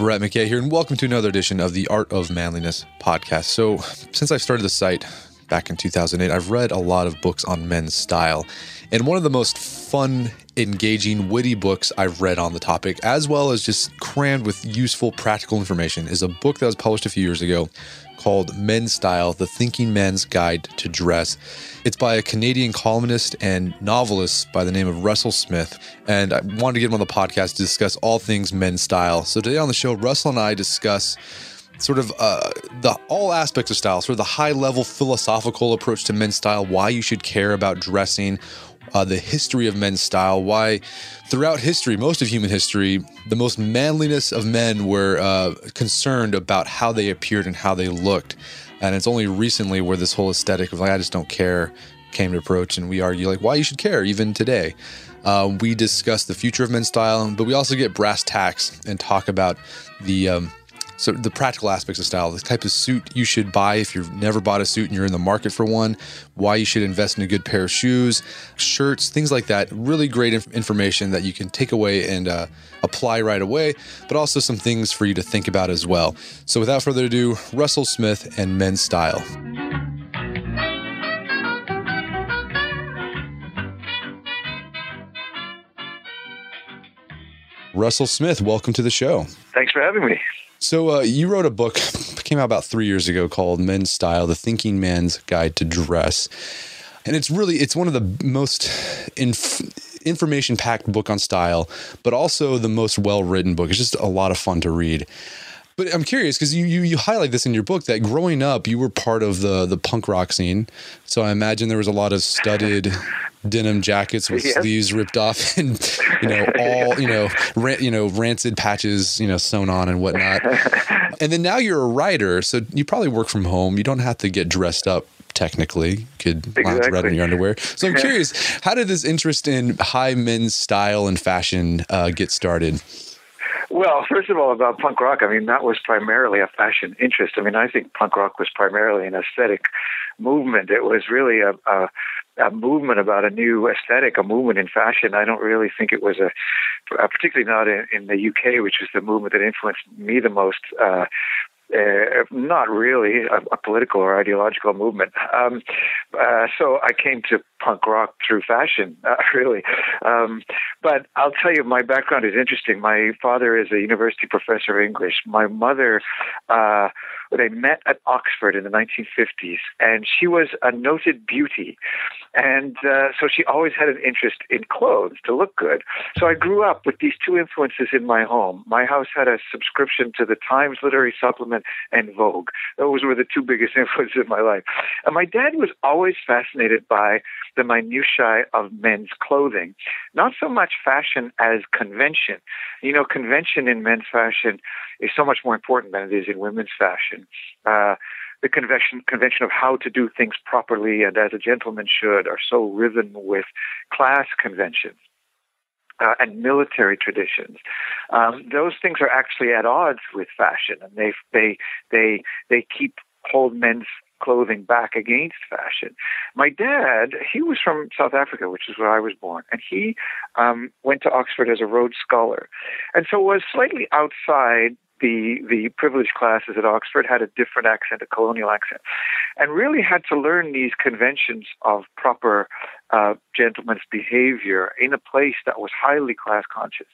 Brett McKay here, and welcome to another edition of the Art of Manliness podcast. So, since I've started the site back in 2008, I've read a lot of books on men's style. And one of the most fun, engaging, witty books I've read on the topic, as well as just crammed with useful, practical information, is a book that was published a few years ago called Men's Style The Thinking Man's Guide to Dress. It's by a Canadian columnist and novelist by the name of Russell Smith. And I wanted to get him on the podcast to discuss all things men's style. So today on the show, Russell and I discuss sort of uh, the all aspects of style, sort of the high level philosophical approach to men's style, why you should care about dressing, uh, the history of men's style, why throughout history, most of human history, the most manliness of men were uh, concerned about how they appeared and how they looked. And it's only recently where this whole aesthetic of like, I just don't care came to approach, and we argue like why you should care even today. Uh, we discuss the future of men's style, but we also get brass tacks and talk about the um, so the practical aspects of style, the type of suit you should buy if you've never bought a suit and you're in the market for one, why you should invest in a good pair of shoes, shirts, things like that. Really great inf- information that you can take away and uh, apply right away, but also some things for you to think about as well. So without further ado, Russell Smith and Men's Style. Russell Smith, welcome to the show. Thanks for having me. So uh, you wrote a book, came out about three years ago, called "Men's Style: The Thinking Man's Guide to Dress," and it's really it's one of the most inf- information packed book on style, but also the most well written book. It's just a lot of fun to read. But I'm curious because you, you you highlight this in your book that growing up you were part of the the punk rock scene, so I imagine there was a lot of studded denim jackets with sleeves ripped off and you know all you know ran, you know rancid patches you know sewn on and whatnot. and then now you're a writer, so you probably work from home. You don't have to get dressed up technically. You could exactly. lounge around in your underwear. So I'm curious, how did this interest in high men's style and fashion uh, get started? Well, first of all, about punk rock, I mean, that was primarily a fashion interest. I mean, I think punk rock was primarily an aesthetic movement. It was really a, a, a movement about a new aesthetic, a movement in fashion. I don't really think it was a, particularly not in, in the UK, which is the movement that influenced me the most. Uh, uh, not really a, a, political or ideological movement. Um, uh, so I came to punk rock through fashion, uh, really. Um, but I'll tell you, my background is interesting. My father is a university professor of English. My mother uh, they met at Oxford in the 1950s, and she was a noted beauty. And uh, so she always had an interest in clothes to look good. So I grew up with these two influences in my home. My house had a subscription to the Times Literary Supplement and Vogue. Those were the two biggest influences in my life. And my dad was always fascinated by the minutiae of men's clothing. Not so much fashion as convention. You know, convention in men's fashion is so much more important than it is in women's fashion. Uh, the convention convention of how to do things properly and as a gentleman should are so riven with class conventions. Uh, and military traditions. Um, those things are actually at odds with fashion, and they they they they keep hold men's clothing back against fashion. My dad, he was from South Africa, which is where I was born, and he um, went to Oxford as a Rhodes Scholar, and so was slightly outside the the privileged classes at Oxford had a different accent, a colonial accent, and really had to learn these conventions of proper uh, gentleman's behavior in a place that was highly class conscious.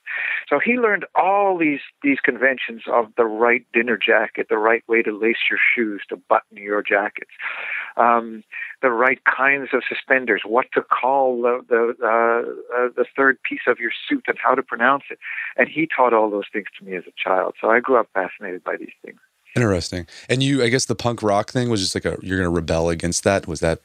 So he learned all these these conventions of the right dinner jacket, the right way to lace your shoes, to button your jackets, um, the right kinds of suspenders, what to call the the, uh, uh, the third piece of your suit, and how to pronounce it. And he taught all those things to me as a child. So I grew up fascinated by these things. Interesting. And you, I guess the punk rock thing was just like a you're going to rebel against that. Was that?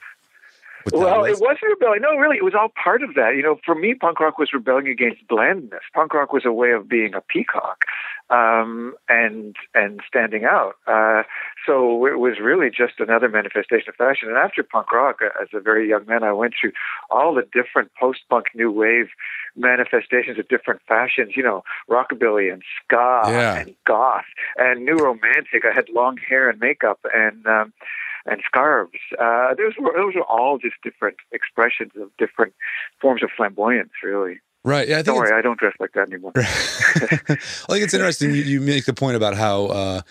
Well, was? it wasn't rebelling. No, really, it was all part of that. You know, for me, punk rock was rebelling against blandness. Punk rock was a way of being a peacock um, and and standing out. Uh, so it was really just another manifestation of fashion. And after punk rock, uh, as a very young man, I went through all the different post-punk new wave manifestations of different fashions. You know, rockabilly and ska yeah. and goth and new romantic. I had long hair and makeup and. Um, and scarves. Uh, those were those were all just different expressions of different forms of flamboyance, really. Right. Yeah. I don't worry, I don't dress like that anymore. I think it's interesting. You, you, make the point about how uh,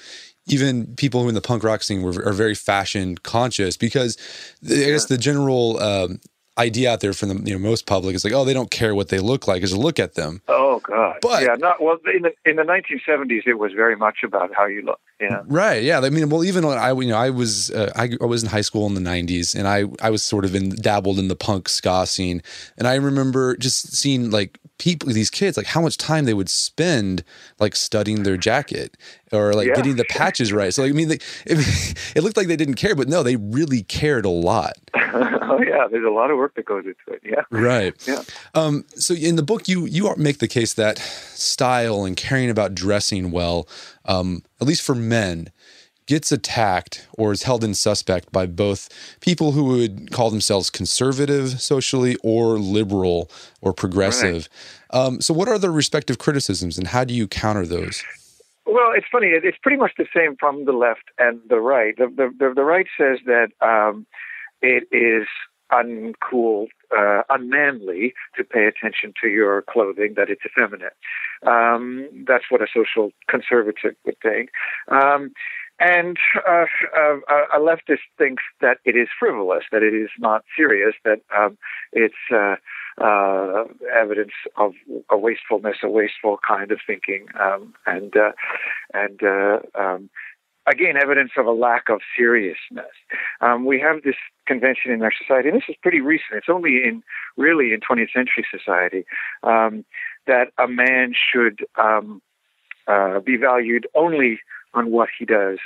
even people who in the punk rock scene were, are very fashion conscious because I guess the general um, idea out there from the you know most public is like, oh, they don't care what they look like, is to look at them. Oh God, but yeah, not well. In the in the 1970s, it was very much about how you look. Yeah, right. Yeah, I mean, well, even when I you know I was uh, I, I was in high school in the 90s, and I I was sort of in dabbled in the punk ska scene, and I remember just seeing like people these kids like how much time they would spend like studying their jacket or like yeah. getting the patches right so like, i mean they, it, it, looked like they didn't care but no they really cared a lot oh yeah there's a lot of work that goes into it yeah right yeah um so in the book you you make the case that style and caring about dressing well um at least for men gets attacked or is held in suspect by both people who would call themselves conservative socially or liberal or progressive. Right. Um, so, what are the respective criticisms and how do you counter those? Well, it's funny. It's pretty much the same from the left and the right. The, the, the, the right says that um, it is uncool, uh, unmanly to pay attention to your clothing, that it's effeminate. Um, that's what a social conservative would think. Um, and uh, uh, a leftist thinks that it is frivolous, that it is not serious, that um, it's uh, uh, evidence of a wastefulness, a wasteful kind of thinking, um, and uh, and uh, um, again, evidence of a lack of seriousness. Um, we have this convention in our society, and this is pretty recent. It's only in really in 20th century society um, that a man should um, be valued only on what he does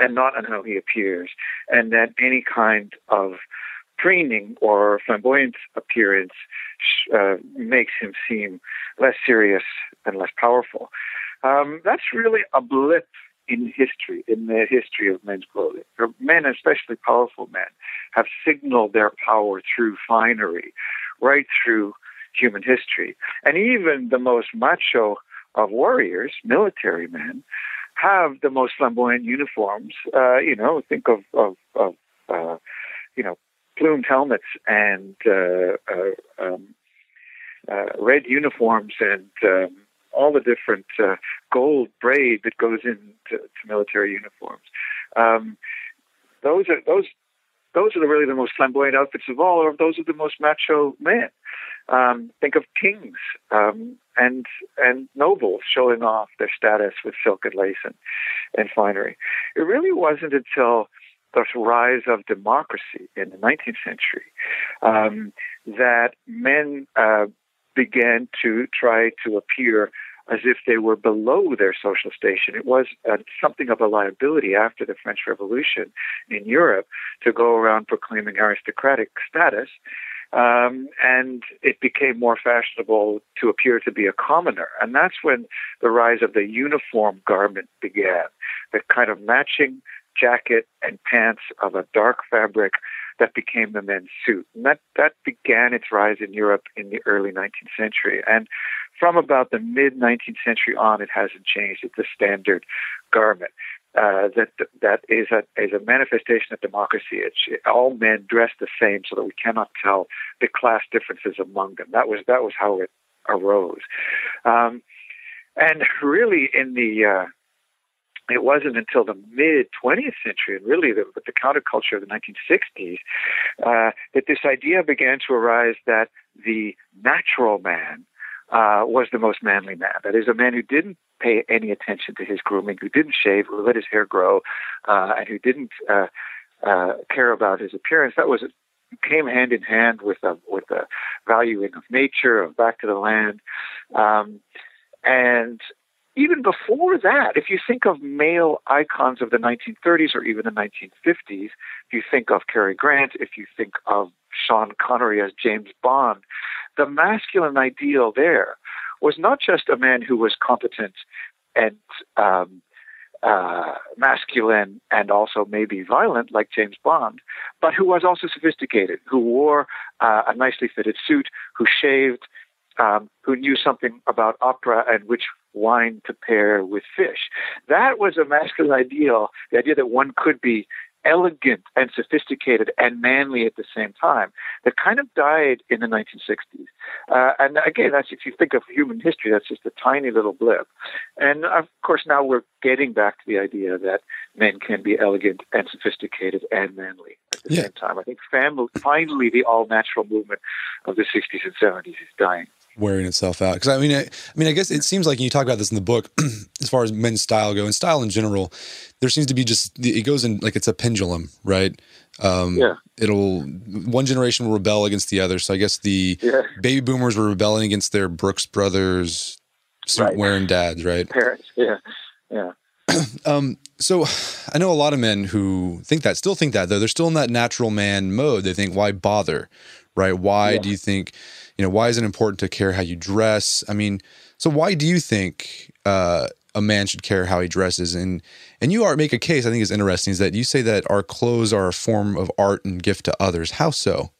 and not on how he appears, and that any kind of preening or flamboyant appearance uh, makes him seem less serious and less powerful. Um, that's really a blip in history, in the history of men's clothing. Men, especially powerful men, have signaled their power through finery, right through human history. And even the most macho of warriors, military men, have the most flamboyant uniforms. Uh, you know, think of of, of uh, you know plumed helmets and uh, uh um, uh, red uniforms and um, all the different uh, gold braid that goes into military uniforms. Um, those are those those are the, really the most flamboyant outfits of all, or those are the most macho men. Um, think of kings um, and and nobles showing off their status with silk and lace and, and finery. It really wasn't until the rise of democracy in the 19th century um, that men uh, began to try to appear as if they were below their social station. It was something of a liability after the French Revolution in Europe to go around proclaiming aristocratic status. Um, and it became more fashionable to appear to be a commoner. And that's when the rise of the uniform garment began, the kind of matching jacket and pants of a dark fabric that became the men's suit. And that, that began its rise in Europe in the early 19th century. And from about the mid 19th century on, it hasn't changed. It's a standard garment. Uh, that that is a is a manifestation of democracy. It's all men dress the same, so that we cannot tell the class differences among them. That was that was how it arose. Um, and really, in the uh, it wasn't until the mid 20th century, and really the, with the counterculture of the 1960s, uh, that this idea began to arise that the natural man uh, was the most manly man. That is, a man who didn't pay any attention to his grooming, who didn't shave, who let his hair grow, uh, and who didn't uh, uh, care about his appearance. That was came hand in hand with a with a valuing of nature, of back to the land, um, and even before that, if you think of male icons of the 1930s or even the 1950s, if you think of Cary Grant, if you think of Sean Connery as James Bond, the masculine ideal there was not just a man who was competent and um, uh, masculine and also maybe violent, like James Bond, but who was also sophisticated, who wore uh, a nicely fitted suit, who shaved, um, who knew something about opera and which wine to pair with fish. That was a masculine ideal, the idea that one could be elegant and sophisticated and manly at the same time that kind of died in the 1960s. Uh, and again, that's if you think of human history, that's just a tiny little blip. And of course, now we're getting back to the idea that men can be elegant and sophisticated and manly at the yeah. same time. I think family, finally the all natural movement of the 60s and 70s is dying wearing itself out. Because I mean, I, I, mean, I guess it seems like you talk about this in the book, as far as men's style go and style in general. There seems to be just it goes in like it's a pendulum, right? Um, yeah. It'll one generation will rebel against the other. So I guess the yeah. baby boomers were rebelling against their Brooks Brothers right. wearing dads, right? Parents, yeah, yeah. um, so I know a lot of men who think that, still think that though. They're still in that natural man mode. They think, why bother, right? Why yeah. do you think? You know, why is it important to care how you dress? I mean, so why do you think uh, a man should care how he dresses? And and you are make a case I think is interesting is that you say that our clothes are a form of art and gift to others. How so?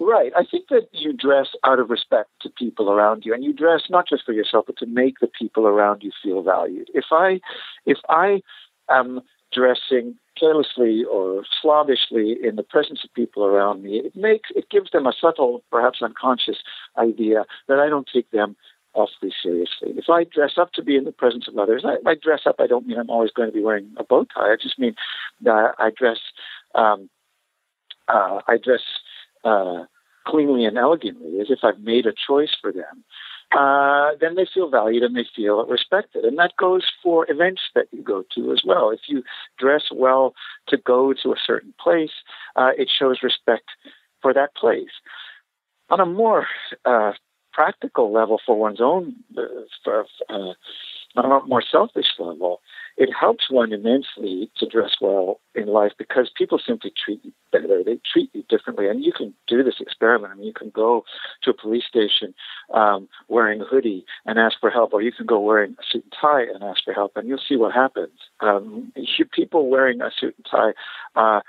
Right. I think that you dress out of respect to people around you, and you dress not just for yourself, but to make the people around you feel valued. If I, if I am dressing carelessly or slavishly in the presence of people around me, it makes it gives them a subtle, perhaps unconscious idea that I don't take them awfully seriously. If I dress up to be in the presence of others, I, I dress up. I don't mean I'm always going to be wearing a bow tie. I just mean that I dress. Um, uh, I dress uh, cleanly and elegantly, as if I've made a choice for them uh, then they feel valued and they feel respected. And that goes for events that you go to as well. If you dress well to go to a certain place, uh, it shows respect for that place. On a more uh, practical level, for one's own, uh, for, uh, on a more selfish level, it helps one immensely to dress well in life because people simply treat you better. They treat you differently. And you can do this experiment. I mean, you can go to a police station um, wearing a hoodie and ask for help, or you can go wearing a suit and tie and ask for help, and you'll see what happens. Um, people wearing a suit and tie uh,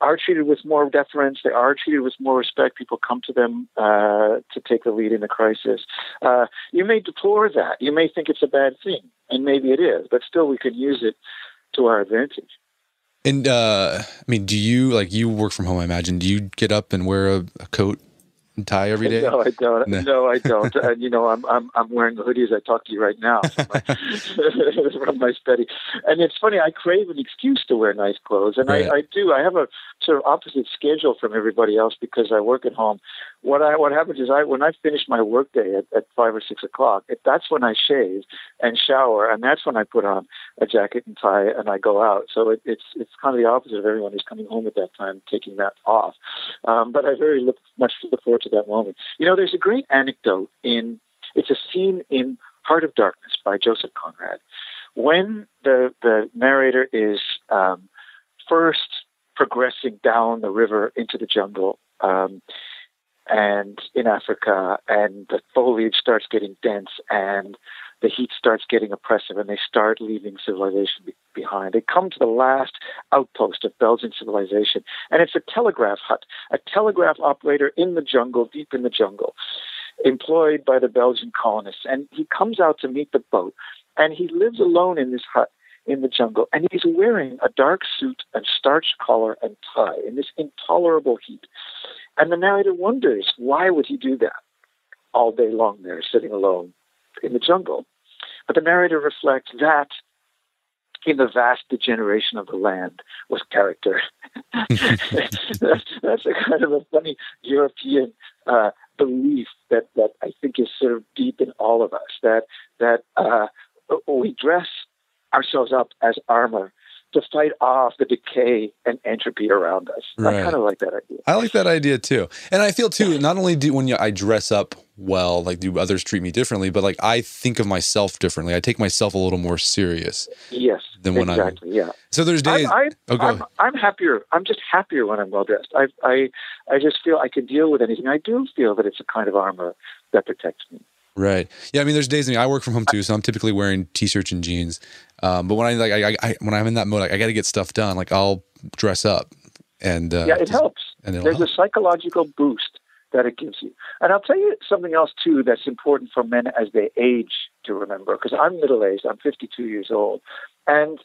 are treated with more deference. They are treated with more respect. People come to them uh, to take the lead in a crisis. Uh, you may deplore that. You may think it's a bad thing, and maybe it is, but still we could use it to our advantage. And uh, I mean, do you like you work from home? I imagine. Do you get up and wear a, a coat and tie every day? No, I don't. No, no I don't. and you know, I'm I'm I'm wearing a hoodie as I talk to you right now from my, from my study. And it's funny, I crave an excuse to wear nice clothes, and right. I, I do. I have a sort of opposite schedule from everybody else because I work at home. What I what happens is I when I finish my workday at, at five or six o'clock, it, that's when I shave and shower, and that's when I put on a jacket and tie and I go out. So it, it's it's kind of the opposite of everyone who's coming home at that time taking that off. Um, but I very look, much look forward to that moment. You know, there's a great anecdote in it's a scene in Heart of Darkness by Joseph Conrad. When the the narrator is um, first progressing down the river into the jungle, um, and in Africa, and the foliage starts getting dense, and the heat starts getting oppressive, and they start leaving civilization be- behind. They come to the last outpost of Belgian civilization, and it's a telegraph hut, a telegraph operator in the jungle, deep in the jungle, employed by the Belgian colonists. And he comes out to meet the boat, and he lives alone in this hut in the jungle, and he's wearing a dark suit and starched collar and tie in this intolerable heat. And the narrator wonders why would he do that all day long there, sitting alone in the jungle. but the narrator reflects that in the vast degeneration of the land was character. that's, a kind of a funny European uh, belief that, that I think is sort of deep in all of us that that uh, we dress ourselves up as armor to fight off the decay and entropy around us. Right. I kind of like that idea. I like that idea too, and I feel too. Not only do when you, I dress up well, like do others treat me differently, but like I think of myself differently. I take myself a little more serious. Yes, than when exactly, I'm. Yeah. So there's days. I, I, oh, I'm, I'm, happier. I'm just happier when I'm well dressed. I, I, I just feel I can deal with anything. I do feel that it's a kind of armor that protects me. Right. Yeah. I mean, there's days. I, mean, I work from home too, so I'm typically wearing t-shirts and jeans. Um, but when I like, I, I, when I'm in that mode, like, I got to get stuff done. Like I'll dress up, and uh, yeah, it helps. And there's help. a psychological boost that it gives you. And I'll tell you something else too that's important for men as they age to remember. Because I'm middle aged. I'm 52 years old, and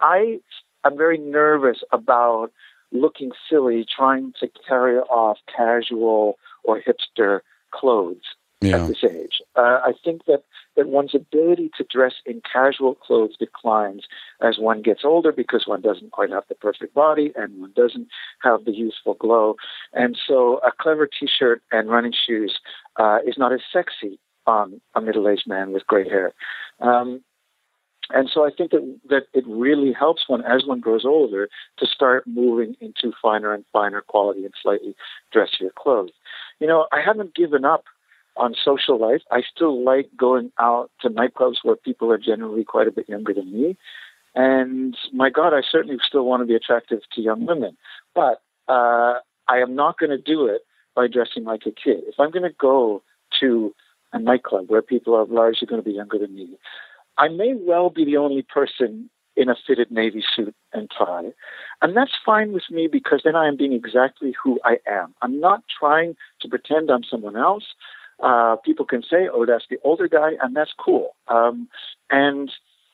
I am very nervous about looking silly trying to carry off casual or hipster clothes yeah. at this age. Uh, I think that, that one's ability to dress in casual clothes declines as one gets older because one doesn't quite have the perfect body and one doesn't have the youthful glow. And so a clever t shirt and running shoes uh, is not as sexy on a middle aged man with gray hair. Um, and so I think that, that it really helps one as one grows older to start moving into finer and finer quality and slightly dressier clothes. You know, I haven't given up on social life. I still like going out to nightclubs where people are generally quite a bit younger than me. And my God, I certainly still want to be attractive to young women. But uh, I am not going to do it by dressing like a kid. If I'm going to go to a nightclub where people are largely going to be younger than me, I may well be the only person in a fitted navy suit and tie. And that's fine with me because then I am being exactly who I am. I'm not trying to pretend I'm someone else uh, people can say, "Oh, that's the older guy," and that's cool. Um, and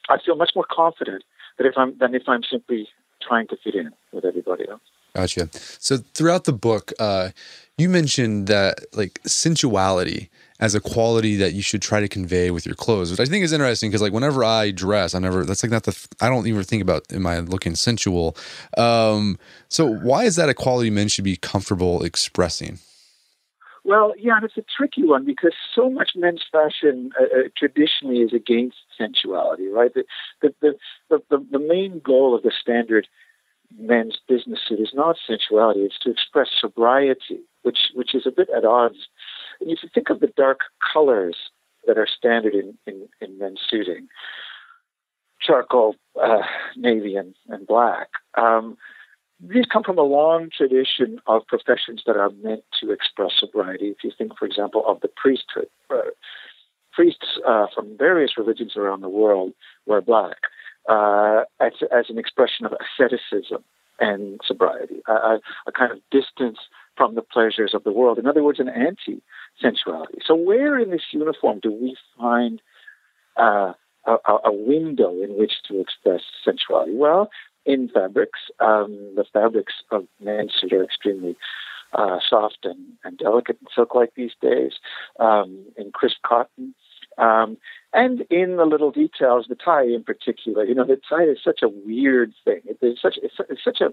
I feel much more confident that if I'm than if I'm simply trying to fit in with everybody else. Gotcha. So throughout the book, uh, you mentioned that like sensuality as a quality that you should try to convey with your clothes, which I think is interesting because like whenever I dress, I never that's like not the I don't even think about am I looking sensual. Um, so why is that a quality men should be comfortable expressing? Well, yeah, and it's a tricky one because so much men's fashion uh, uh, traditionally is against sensuality, right? The, the, the, the, the main goal of the standard men's business suit is not sensuality, it's to express sobriety, which, which is a bit at odds. And if you think of the dark colors that are standard in, in, in men's suiting, charcoal, uh, navy, and, and black, um, these come from a long tradition of professions that are meant to express sobriety. If you think, for example, of the priesthood, uh, priests uh, from various religions around the world wear black uh, as, as, an expression of asceticism and sobriety, a, a, kind of distance from the pleasures of the world. In other words, an anti sensuality. So, where in this uniform do we find uh, a, a, window in which to express sensuality? Well, in fabrics. Um, the fabrics of suit are extremely uh, soft and, and delicate and silk-like these days, um, in crisp cotton. Um, and in the little details, the tie in particular. You know, the tie is such a weird thing. It's such it's, it's such a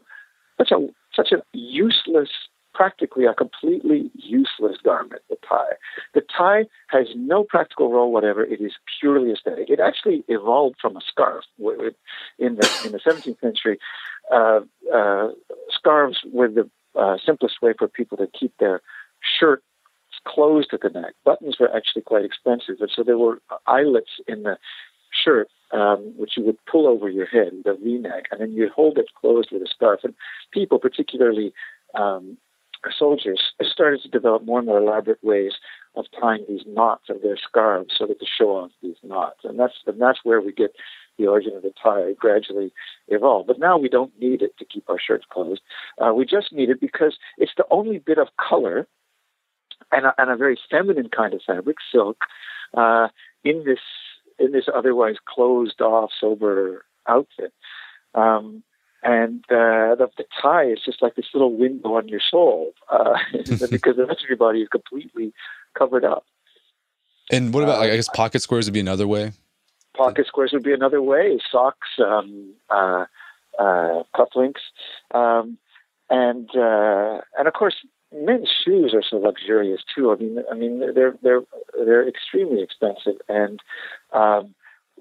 such a such a useless practically a completely useless garment, the tie. The tie has no practical role whatever. It is purely aesthetic. It actually evolved from a scarf. In the, in the 17th century, uh, uh, scarves were the uh, simplest way for people to keep their shirt closed at the neck. Buttons were actually quite expensive, and so there were eyelets in the shirt um, which you would pull over your head, the V-neck, and then you'd hold it closed with a scarf. And people, particularly um, soldiers started to develop more and more elaborate ways of tying these knots of their scarves so that to show off these knots. And that's and that's where we get the origin of the tie gradually evolved. But now we don't need it to keep our shirts closed. Uh, we just need it because it's the only bit of color and a, and a very feminine kind of fabric, silk, uh, in this in this otherwise closed off, sober outfit. Um, and uh, the, the, tie is just like this little window on your soul uh, because the rest of your body is completely covered up. And what about, uh, I guess, pocket squares would be another way. Pocket squares would be another way. Socks, um, uh, uh, cufflinks, um, and uh, and of course, men's shoes are so luxurious too. I mean, I mean, they're they're they're extremely expensive, and um,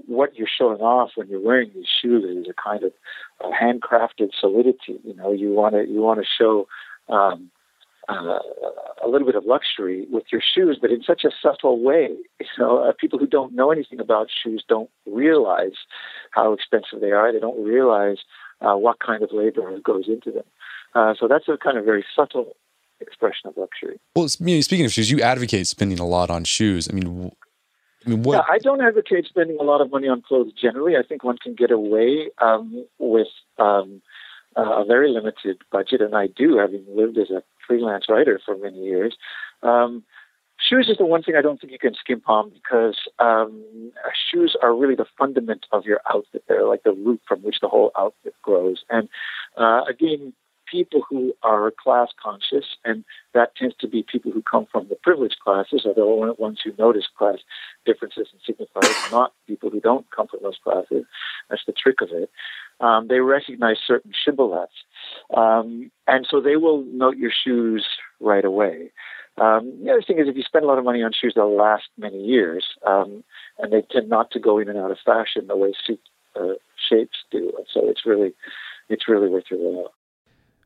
what you're showing off when you're wearing these shoes is a kind of handcrafted solidity. You know, you want to you want to show um, uh, a little bit of luxury with your shoes, but in such a subtle way. You know, uh, people who don't know anything about shoes don't realize how expensive they are. They don't realize uh, what kind of labor goes into them. Uh, so that's a kind of very subtle expression of luxury. Well, speaking of shoes, you advocate spending a lot on shoes. I mean, I mean, what? Yeah, I don't advocate spending a lot of money on clothes generally. I think one can get away um, with um, a very limited budget, and I do, having lived as a freelance writer for many years. Um, shoes is the one thing I don't think you can skimp on because um, shoes are really the fundament of your outfit. They're like the root from which the whole outfit grows. And uh, again, people who are class conscious, and that tends to be people who come from the privileged classes, are the ones who notice class differences and signifiers, not people who don't come from those classes. That's the trick of it. Um, they recognize certain shibboleths. Um, and so they will note your shoes right away. Um, the other thing is if you spend a lot of money on shoes, they'll last many years, um, and they tend not to go in and out of fashion the way suit uh, shapes do. And so it's really, it's really worth your while.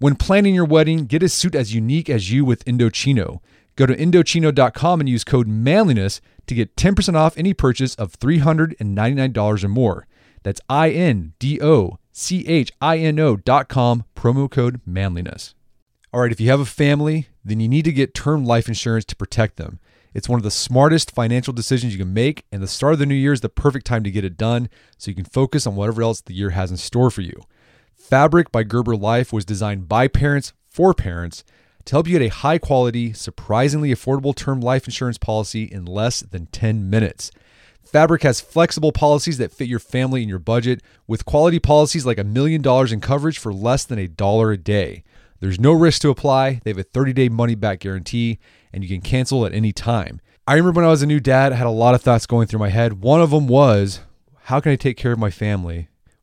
When planning your wedding, get a suit as unique as you with Indochino. Go to Indochino.com and use code manliness to get 10% off any purchase of $399 or more. That's I N D O C H I N O.com, promo code manliness. All right, if you have a family, then you need to get term life insurance to protect them. It's one of the smartest financial decisions you can make, and the start of the new year is the perfect time to get it done so you can focus on whatever else the year has in store for you. Fabric by Gerber Life was designed by parents for parents to help you get a high quality, surprisingly affordable term life insurance policy in less than 10 minutes. Fabric has flexible policies that fit your family and your budget, with quality policies like a million dollars in coverage for less than a dollar a day. There's no risk to apply, they have a 30 day money back guarantee, and you can cancel at any time. I remember when I was a new dad, I had a lot of thoughts going through my head. One of them was, how can I take care of my family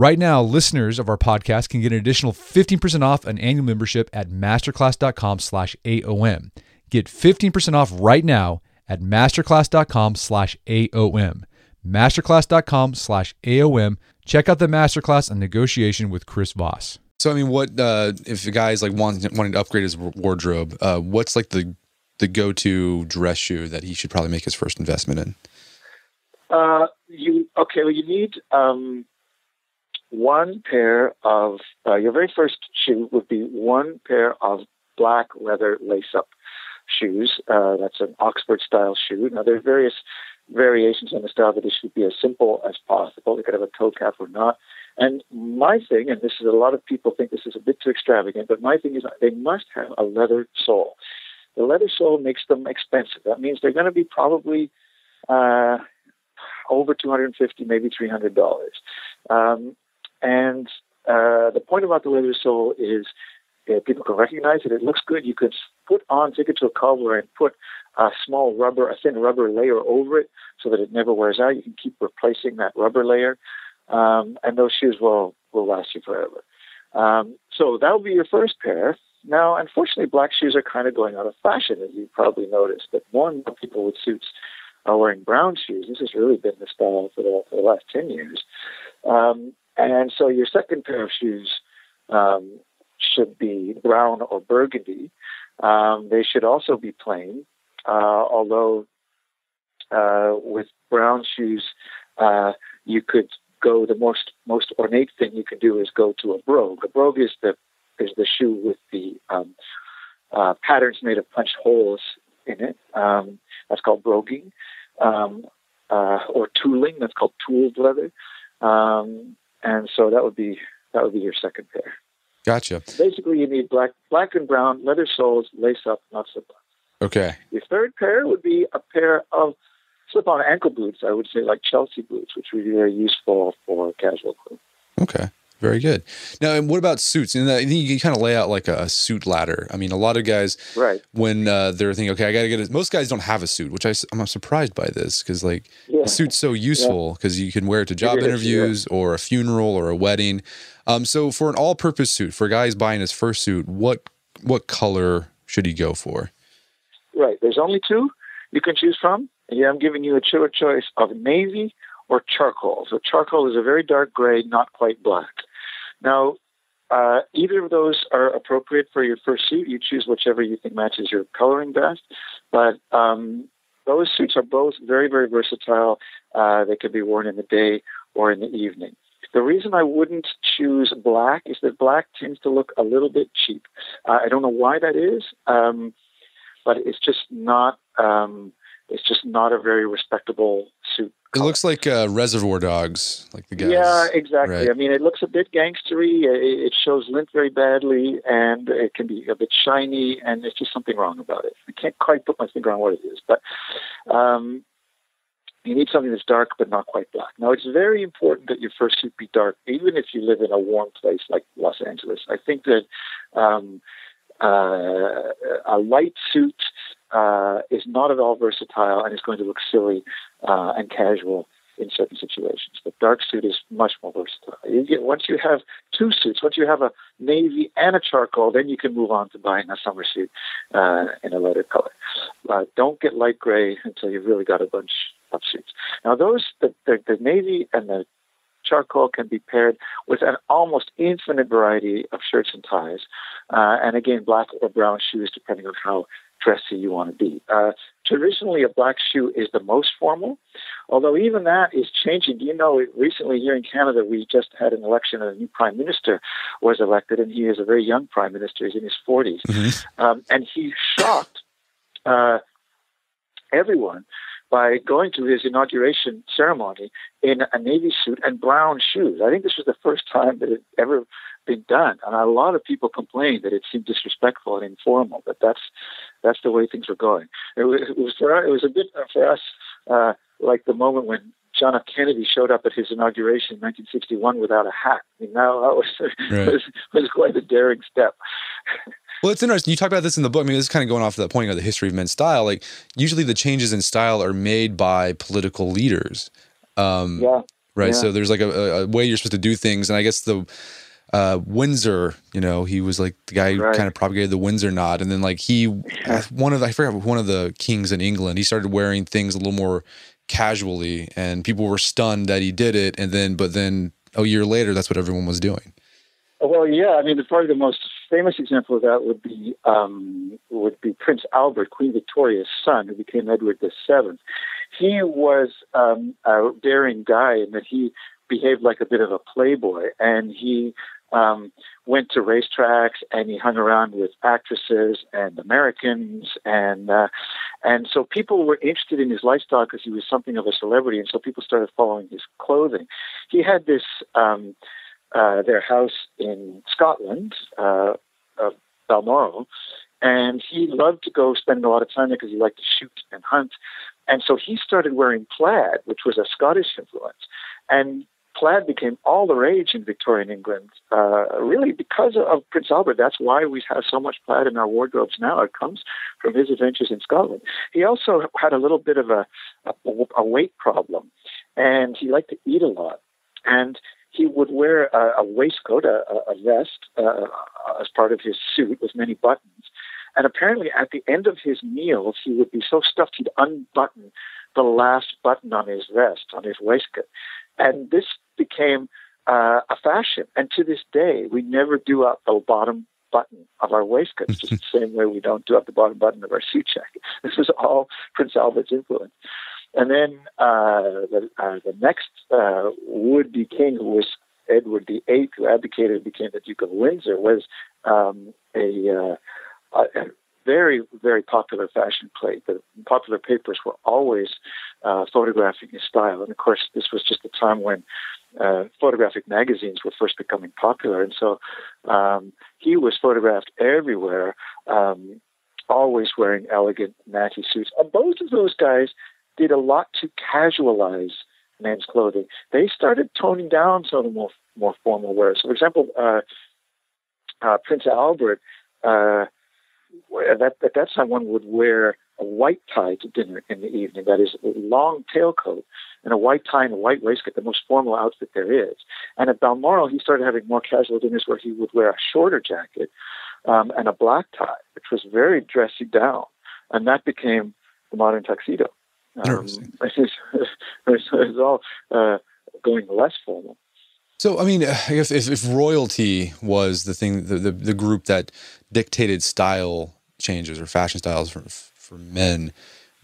Right now, listeners of our podcast can get an additional 15% off an annual membership at masterclass.com slash AOM. Get 15% off right now at masterclass.com slash AOM. Masterclass.com slash AOM. Check out the masterclass on negotiation with Chris Voss. So I mean, what uh, if a guy's like wanting wanting to upgrade his wardrobe? Uh, what's like the the go to dress shoe that he should probably make his first investment in? Uh, you okay? Well, you need um, one pair of uh, your very first shoe would be one pair of black leather lace up shoes. Uh, that's an Oxford style shoe. Now there are various variations on the style, but it should be as simple as possible. They could have a toe cap or not. And my thing, and this is a lot of people think this is a bit too extravagant, but my thing is they must have a leather sole. The leather sole makes them expensive. That means they're going to be probably uh, over 250 maybe $300. Um, and uh, the point about the leather sole is uh, people can recognize it. It looks good. You could put on, take it to a cobbler and put a small rubber, a thin rubber layer over it so that it never wears out. You can keep replacing that rubber layer, um, and those shoes will will last you forever. Um, so that will be your first pair. Now, unfortunately, black shoes are kind of going out of fashion, as you probably noticed. But more and more people with suits are wearing brown shoes. This has really been the style for the, for the last ten years. Um, and so your second pair of shoes um, should be brown or burgundy. Um, they should also be plain, uh, although uh, with brown shoes, uh, you could go the most most ornate thing you can do is go to a brogue. A brogue is the is the shoe with the um, uh, patterns made of punched holes in it. Um, that's called broguing, um, uh, or tooling. That's called tooled leather. Um, and so that would be that would be your second pair. Gotcha. Basically, you need black, black and brown leather soles, lace up, not slip on. Okay. Your third pair would be a pair of slip on ankle boots. I would say like Chelsea boots, which would be very useful for casual clothing. Okay. Very good. Now, and what about suits? And I think you can kind of lay out like a, suit ladder. I mean, a lot of guys, right? When uh, they're thinking, okay, I got to get it. Most guys don't have a suit, which I, am surprised by this because like yeah. a suit's so useful because yeah. you can wear it to job it interviews yeah. or a funeral or a wedding. Um, so for an all-purpose suit, for guys buying his first suit, what what color should he go for? Right. There's only two you can choose from. Yeah, I'm giving you a choice of navy or charcoal. So charcoal is a very dark gray, not quite black. Now, uh, either of those are appropriate for your first suit. You choose whichever you think matches your coloring best. But um, those suits are both very, very versatile. Uh, they can be worn in the day or in the evening. The reason I wouldn't choose black is that black tends to look a little bit cheap. Uh, I don't know why that is, um, but it's just not. Um, it's just not a very respectable suit. It looks like uh, Reservoir Dogs, like the guys. Yeah, exactly. Right. I mean, it looks a bit gangstery. It shows lint very badly, and it can be a bit shiny, and there's just something wrong about it. I can't quite put my finger on what it is, but um, you need something that's dark but not quite black. Now, it's very important that your first suit be dark, even if you live in a warm place like Los Angeles. I think that um, uh, a light suit uh, is not at all versatile and is going to look silly uh, and casual in certain situations. But dark suit is much more versatile. You get once you have two suits, once you have a navy and a charcoal, then you can move on to buying a summer suit uh, in a lighter color. Uh, don't get light gray until you've really got a bunch of suits. Now, those the, the, the navy and the charcoal can be paired with an almost infinite variety of shirts and ties, uh, and again, black or brown shoes, depending on how dressy you want to be. Uh, traditionally, a black shoe is the most formal, Although even that is changing. You know, recently here in Canada, we just had an election, and a new prime minister was elected, and he is a very young prime minister. He's in his 40s. Mm-hmm. Um, and he shocked uh, everyone by going to his inauguration ceremony in a navy suit and brown shoes. I think this was the first time that it ever been done, and a lot of people complained that it seemed disrespectful and informal. But that's that's the way things were going. It was, it was for it was a bit for us uh, like the moment when John F. Kennedy showed up at his inauguration in 1961 without a hat. I mean, now that was, right. was, was quite a daring step. Well, it's interesting. You talk about this in the book. I mean, this is kind of going off of that point of the history of men's style. Like, usually the changes in style are made by political leaders. Um, yeah. Right. Yeah. So there's like a, a, way you're supposed to do things. And I guess the uh, Windsor, you know, he was like the guy who right. kind of propagated the Windsor knot. And then, like, he, one of the, I forgot, one of the kings in England, he started wearing things a little more casually. And people were stunned that he did it. And then, but then a year later, that's what everyone was doing. Well, yeah. I mean, probably the most famous example of that would be um, would be Prince Albert, Queen Victoria's son, who became Edward Seventh. He was um, a daring guy in that he behaved like a bit of a playboy, and he um, went to racetracks and he hung around with actresses and Americans, and uh, and so people were interested in his lifestyle because he was something of a celebrity, and so people started following his clothing. He had this. Um, uh, their house in Scotland, uh, uh, Balmoral, and he loved to go spend a lot of time there because he liked to shoot and hunt. And so he started wearing plaid, which was a Scottish influence. And plaid became all the rage in Victorian England, uh, really because of Prince Albert. That's why we have so much plaid in our wardrobes now. It comes from his adventures in Scotland. He also had a little bit of a, a, a weight problem, and he liked to eat a lot. And he would wear a, a waistcoat, a, a vest, uh, as part of his suit with many buttons. And apparently, at the end of his meals, he would be so stuffed he'd unbutton the last button on his vest, on his waistcoat. And this became uh, a fashion. And to this day, we never do up the bottom button of our waistcoats, just the same way we don't do up the bottom button of our suit jacket. This was all Prince Albert's influence. And then uh, the, uh, the next uh, would-be king, who was Edward VIII, who abdicated and became the Duke of Windsor, was um, a, uh, a, very, very popular fashion plate. The popular papers were always uh, photographing his style. And of course, this was just a time when uh, photographic magazines were first becoming popular. And so um, he was photographed everywhere, um, always wearing elegant natty suits. And both of those guys did a lot to casualize men's clothing. They started toning down some of the more more formal wear. So, for example, uh, uh, Prince Albert, uh, that, at that one would wear a white tie to dinner in the evening. That is, a long tailcoat and a white tie and a white waistcoat, the most formal outfit there is. And at Balmoral, he started having more casual dinners where he would wear a shorter jacket um, and a black tie, which was very dressy down. And that became the modern tuxedo. Um, it's, it's, all uh, going less formal. So, I mean, I guess if, if royalty was the thing, the, the, the, group that dictated style changes or fashion styles for, for men,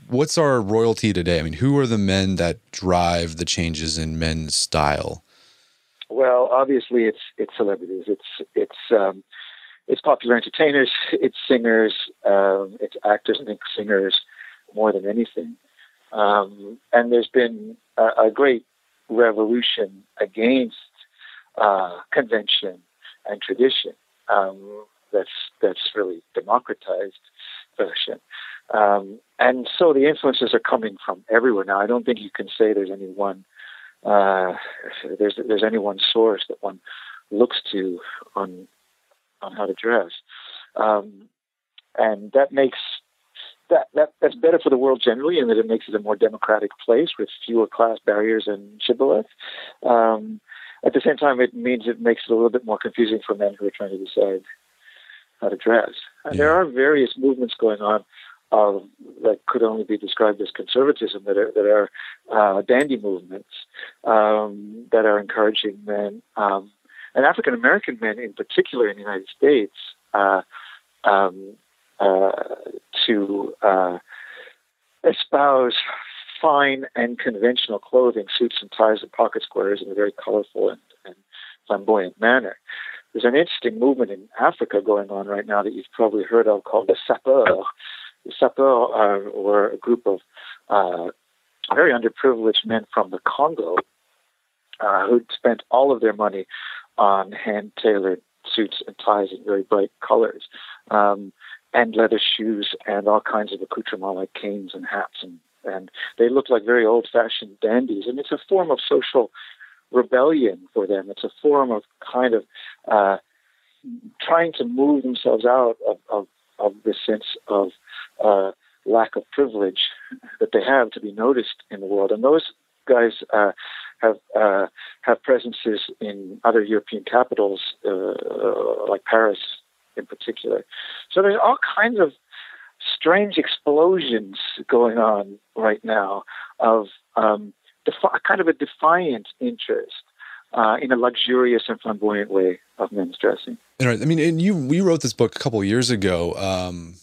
what's our royalty today? I mean, who are the men that drive the changes in men's style? Well, obviously, it's it's celebrities. It's it's um, it's popular entertainers. It's singers. Um, it's actors and singers more than anything. Um, and there's been a, a, great revolution against uh, convention and tradition um, that's that's really democratized fashion. Um, and so the influences are coming from everywhere now. I don't think you can say there's any one uh, there's there's any one source that one looks to on on how to dress, um, and that makes that, that that's better for the world generally, in that it makes it a more democratic place with fewer class barriers and shibboleth. Um, at the same time, it means it makes it a little bit more confusing for men who are trying to decide how to dress. And yeah. there are various movements going on uh, that could only be described as conservatism that are that are uh, dandy movements um, that are encouraging men um, and African American men in particular in the United States. Uh, um, to uh, espouse fine and conventional clothing, suits and ties and pocket squares in a very colorful and, and flamboyant manner. There's an interesting movement in Africa going on right now that you've probably heard of called the sapeurs. The sapeurs are, were a group of uh, very underprivileged men from the Congo uh, who'd spent all of their money on hand tailored suits and ties in very bright colors, um, and leather shoes and all kinds of accoutrements like canes and hats and and they look like very old fashioned dandies. And it's a form of social rebellion for them. It's a form of kind of uh, trying to move themselves out of, of, of the sense of uh, lack of privilege that they have to be noticed in the world. And those guys uh, have uh, have presences in other European capitals, uh, like Paris in particular. So there's all kinds of strange explosions going on right now of um, defi- kind of a defiant interest uh, in a luxurious and flamboyant way of men's dressing. Right. I mean, and you we wrote this book a couple years ago. Um,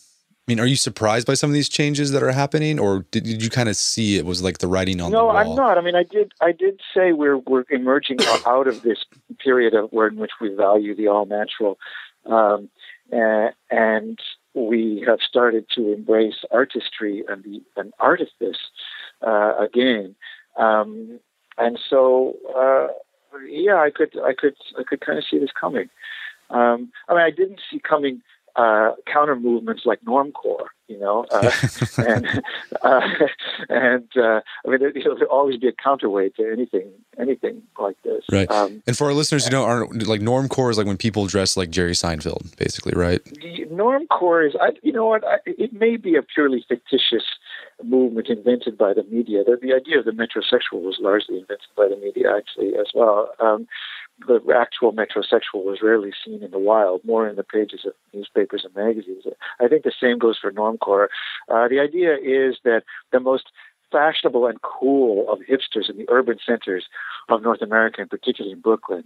I mean, are you surprised by some of these changes that are happening, or did, did you kind of see it was like the writing on no, the wall? No, I'm not. I mean, I did. I did say we're we're emerging out of this period of where in which we value the all natural, um, and, and we have started to embrace artistry and the and artifice uh, again. Um, and so, uh, yeah, I could, I could, I could kind of see this coming. Um, I mean, I didn't see coming uh, counter movements like normcore, you know, uh, and uh, and uh, I mean, there'll always be a counterweight to anything, anything like this. Right. Um, and for our listeners who don't aren't like normcore is like when people dress like Jerry Seinfeld, basically, right? Normcore is, I, you know what, I, it may be a purely fictitious movement invented by the media. The, the idea of the metrosexual was largely invented by the media, actually, as well. Um, the actual metrosexual was rarely seen in the wild, more in the pages of newspapers and magazines. I think the same goes for normcore. Uh, the idea is that the most fashionable and cool of hipsters in the urban centers of North America, and particularly in Brooklyn,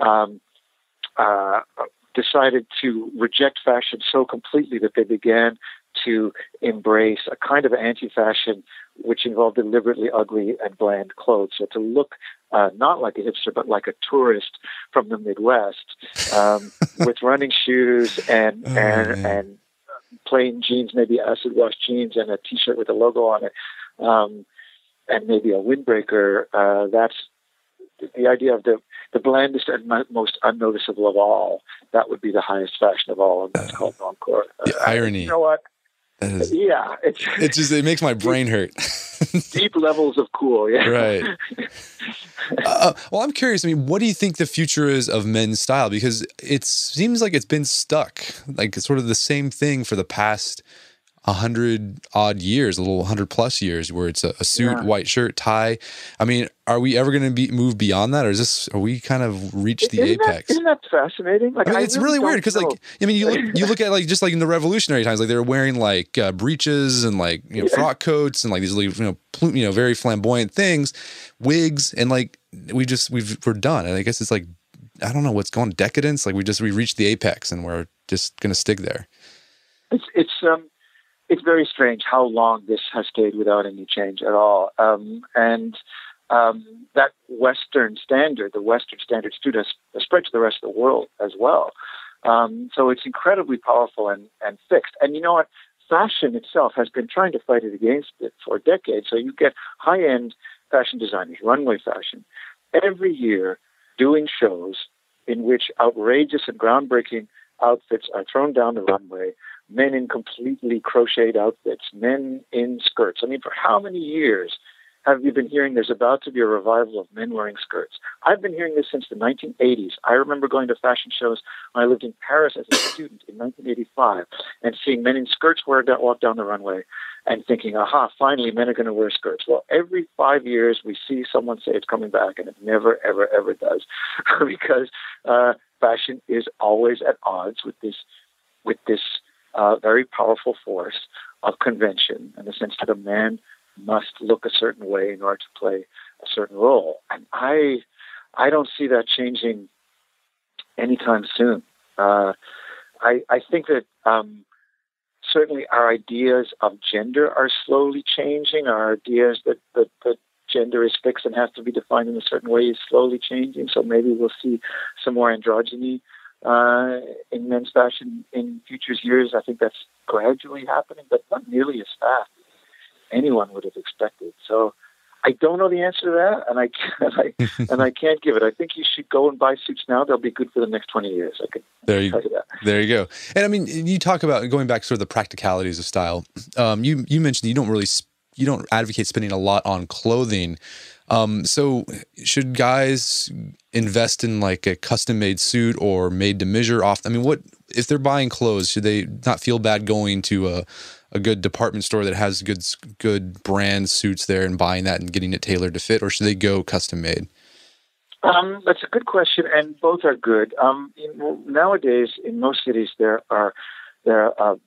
um, uh, decided to reject fashion so completely that they began to embrace a kind of anti-fashion which involved deliberately ugly and bland clothes. So to look uh, not like a hipster, but like a tourist from the Midwest, um, with running shoes and oh, and man. and plain jeans, maybe acid wash jeans, and a T-shirt with a logo on it, um, and maybe a windbreaker. Uh, that's the idea of the the blandest and most unnoticeable of all. That would be the highest fashion of all, and that's called normcore. The uh, irony. You know what? Is, yeah, it's it just it makes my brain hurt. deep levels of cool, yeah. Right. uh, well, I'm curious. I mean, what do you think the future is of men's style? Because it seems like it's been stuck, like it's sort of the same thing for the past a hundred odd years, a little hundred plus years, where it's a, a suit, yeah. white shirt, tie. I mean, are we ever going to be move beyond that, or is this are we kind of reached the isn't apex? That, isn't that fascinating? Like, I mean, I it's really, really weird because, like, I mean, you look you look at like just like in the revolutionary times, like they were wearing like uh, breeches and like you know yeah. frock coats and like these you know pl- you know very flamboyant things, wigs, and like we just we've we're done. And I guess it's like I don't know what's going decadence. Like we just we reached the apex and we're just going to stick there. It's it's um it's very strange how long this has stayed without any change at all. Um, and um, that Western standard, the Western standard student, has spread to the rest of the world as well. Um, so it's incredibly powerful and, and fixed. And you know what? Fashion itself has been trying to fight it against it for decades. So you get high end fashion designers, runway fashion, every year doing shows in which outrageous and groundbreaking outfits are thrown down the runway men in completely crocheted outfits, men in skirts. I mean, for how many years have you been hearing there's about to be a revival of men wearing skirts? I've been hearing this since the 1980s. I remember going to fashion shows when I lived in Paris as a student in 1985 and seeing men in skirts wear, walk down the runway and thinking, aha, finally men are going to wear skirts. Well, every five years we see someone say it's coming back and it never, ever, ever does because uh, fashion is always at odds with this, with this uh, very powerful force of convention in the sense that a man must look a certain way in order to play a certain role. And I, I don't see that changing anytime soon. Uh, I, I think that um, certainly our ideas of gender are slowly changing. Our ideas that, that, that gender is fixed and has to be defined in a certain way is slowly changing. So maybe we'll see some more androgyny uh, in men's fashion in future years. I think that's gradually happening, but not nearly as fast as anyone would have expected. So I don't know the answer to that, and I and I, and I can't give it. I think you should go and buy suits now; they'll be good for the next twenty years. I could there you, you. There you go. And I mean, you talk about going back to sort of the practicalities of style. Um, you you mentioned you don't really you don't advocate spending a lot on clothing. Um, so should guys invest in like a custom made suit or made to measure off? I mean, what if they're buying clothes? Should they not feel bad going to a a good department store that has good good brand suits there and buying that and getting it tailored to fit, or should they go custom made? Um, that's a good question, and both are good. Um, in, nowadays, in most cities, there are there are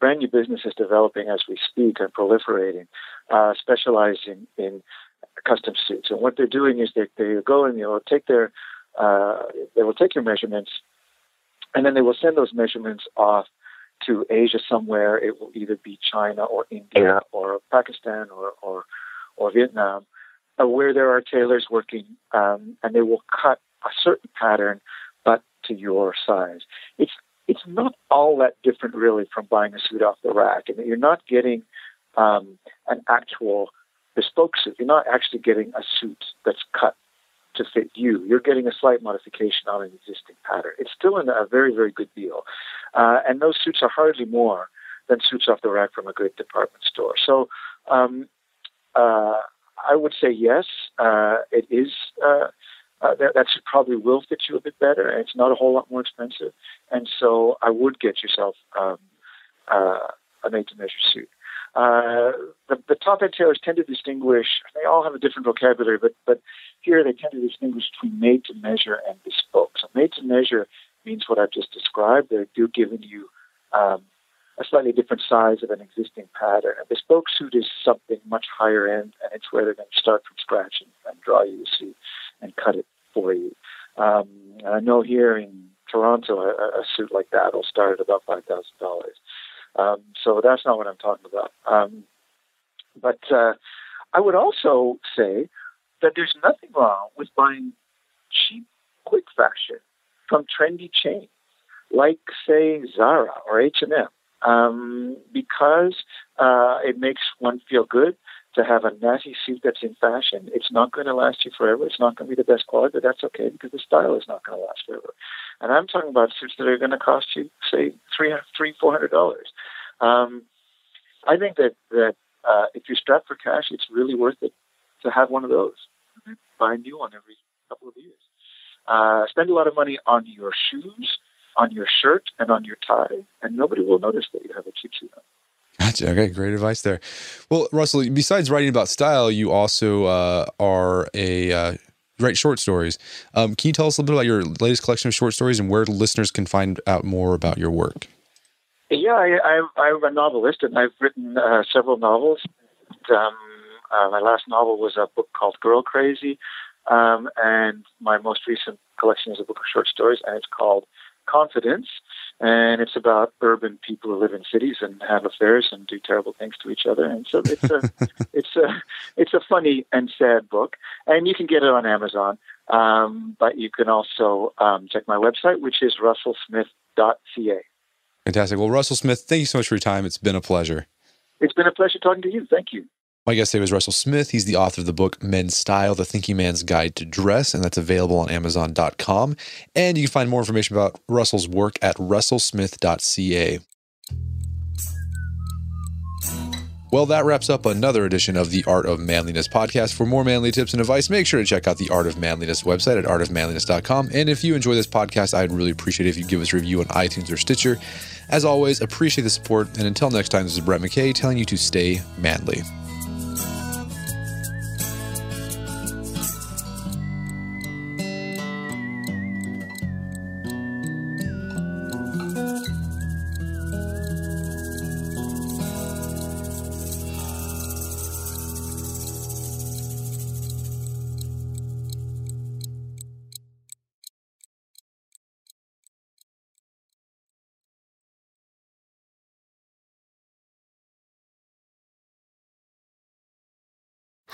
brand new businesses developing as we speak and proliferating, uh, specializing in custom suits. And what they're doing is they they go and they'll take their uh, they will take your measurements, and then they will send those measurements off to Asia somewhere. It will either be China or India or Pakistan or or, or Vietnam, uh, where there are tailors working, um, and they will cut a certain pattern, but to your size. It's it's not all that different really from buying a suit off the rack. Mean, you're not getting um, an actual bespoke suit. You're not actually getting a suit that's cut to fit you. You're getting a slight modification on an existing pattern. It's still in a very, very good deal. Uh, and those suits are hardly more than suits off the rack from a good department store. So um, uh, I would say yes, uh, it is. Uh, uh, that, that probably will fit you a bit better, and it's not a whole lot more expensive. And so I would get yourself um, uh, a made-to-measure suit. Uh, the, the top end tailors tend to distinguish, they all have a different vocabulary, but, but here they tend to distinguish between made to measure and bespoke. So made to measure means what I've just described. They're giving you um, a slightly different size of an existing pattern. A bespoke suit is something much higher end, and it's where they're going to start from scratch and, and draw you a suit and cut it for you. Um, I know here in Toronto, a, a suit like that will start at about five thousand dollars. Um, so that's not what I'm talking about. Um, but uh, I would also say that there's nothing wrong with buying cheap, quick fashion from trendy chains like, say, Zara or H&M, um, because uh, it makes one feel good to have a natty suit that's in fashion. It's not going to last you forever. It's not going to be the best quality, but that's okay because the style is not going to last forever. And I'm talking about suits that are going to cost you, say, three, three, four hundred dollars. Um, I think that that uh, if you're strapped for cash, it's really worth it to have one of those. Mm-hmm. Buy a new one every couple of years. Uh, spend a lot of money on your shoes, on your shirt, and on your tie, and nobody will notice that you have a cheap suit on. Gotcha. Okay, great advice there. Well, Russell, besides writing about style, you also uh, are a uh, write short stories. Um, can you tell us a little bit about your latest collection of short stories and where listeners can find out more about your work? Yeah, I, am a novelist, and I've written uh, several novels. Um, uh, my last novel was a book called Girl Crazy, um, and my most recent collection is a book of short stories, and it's called Confidence. And it's about urban people who live in cities and have affairs and do terrible things to each other. And so it's a it's a it's a funny and sad book, and you can get it on Amazon. Um, but you can also um, check my website, which is russellsmith.ca. Fantastic. Well, Russell Smith, thank you so much for your time. It's been a pleasure. It's been a pleasure talking to you. Thank you. My guest today was Russell Smith. He's the author of the book Men's Style, The Thinking Man's Guide to Dress, and that's available on Amazon.com. And you can find more information about Russell's work at russellsmith.ca. Well, that wraps up another edition of the Art of Manliness podcast. For more manly tips and advice, make sure to check out the Art of Manliness website at artofmanliness.com. And if you enjoy this podcast, I'd really appreciate it if you give us a review on iTunes or Stitcher. As always, appreciate the support. And until next time, this is Brett McKay telling you to stay manly.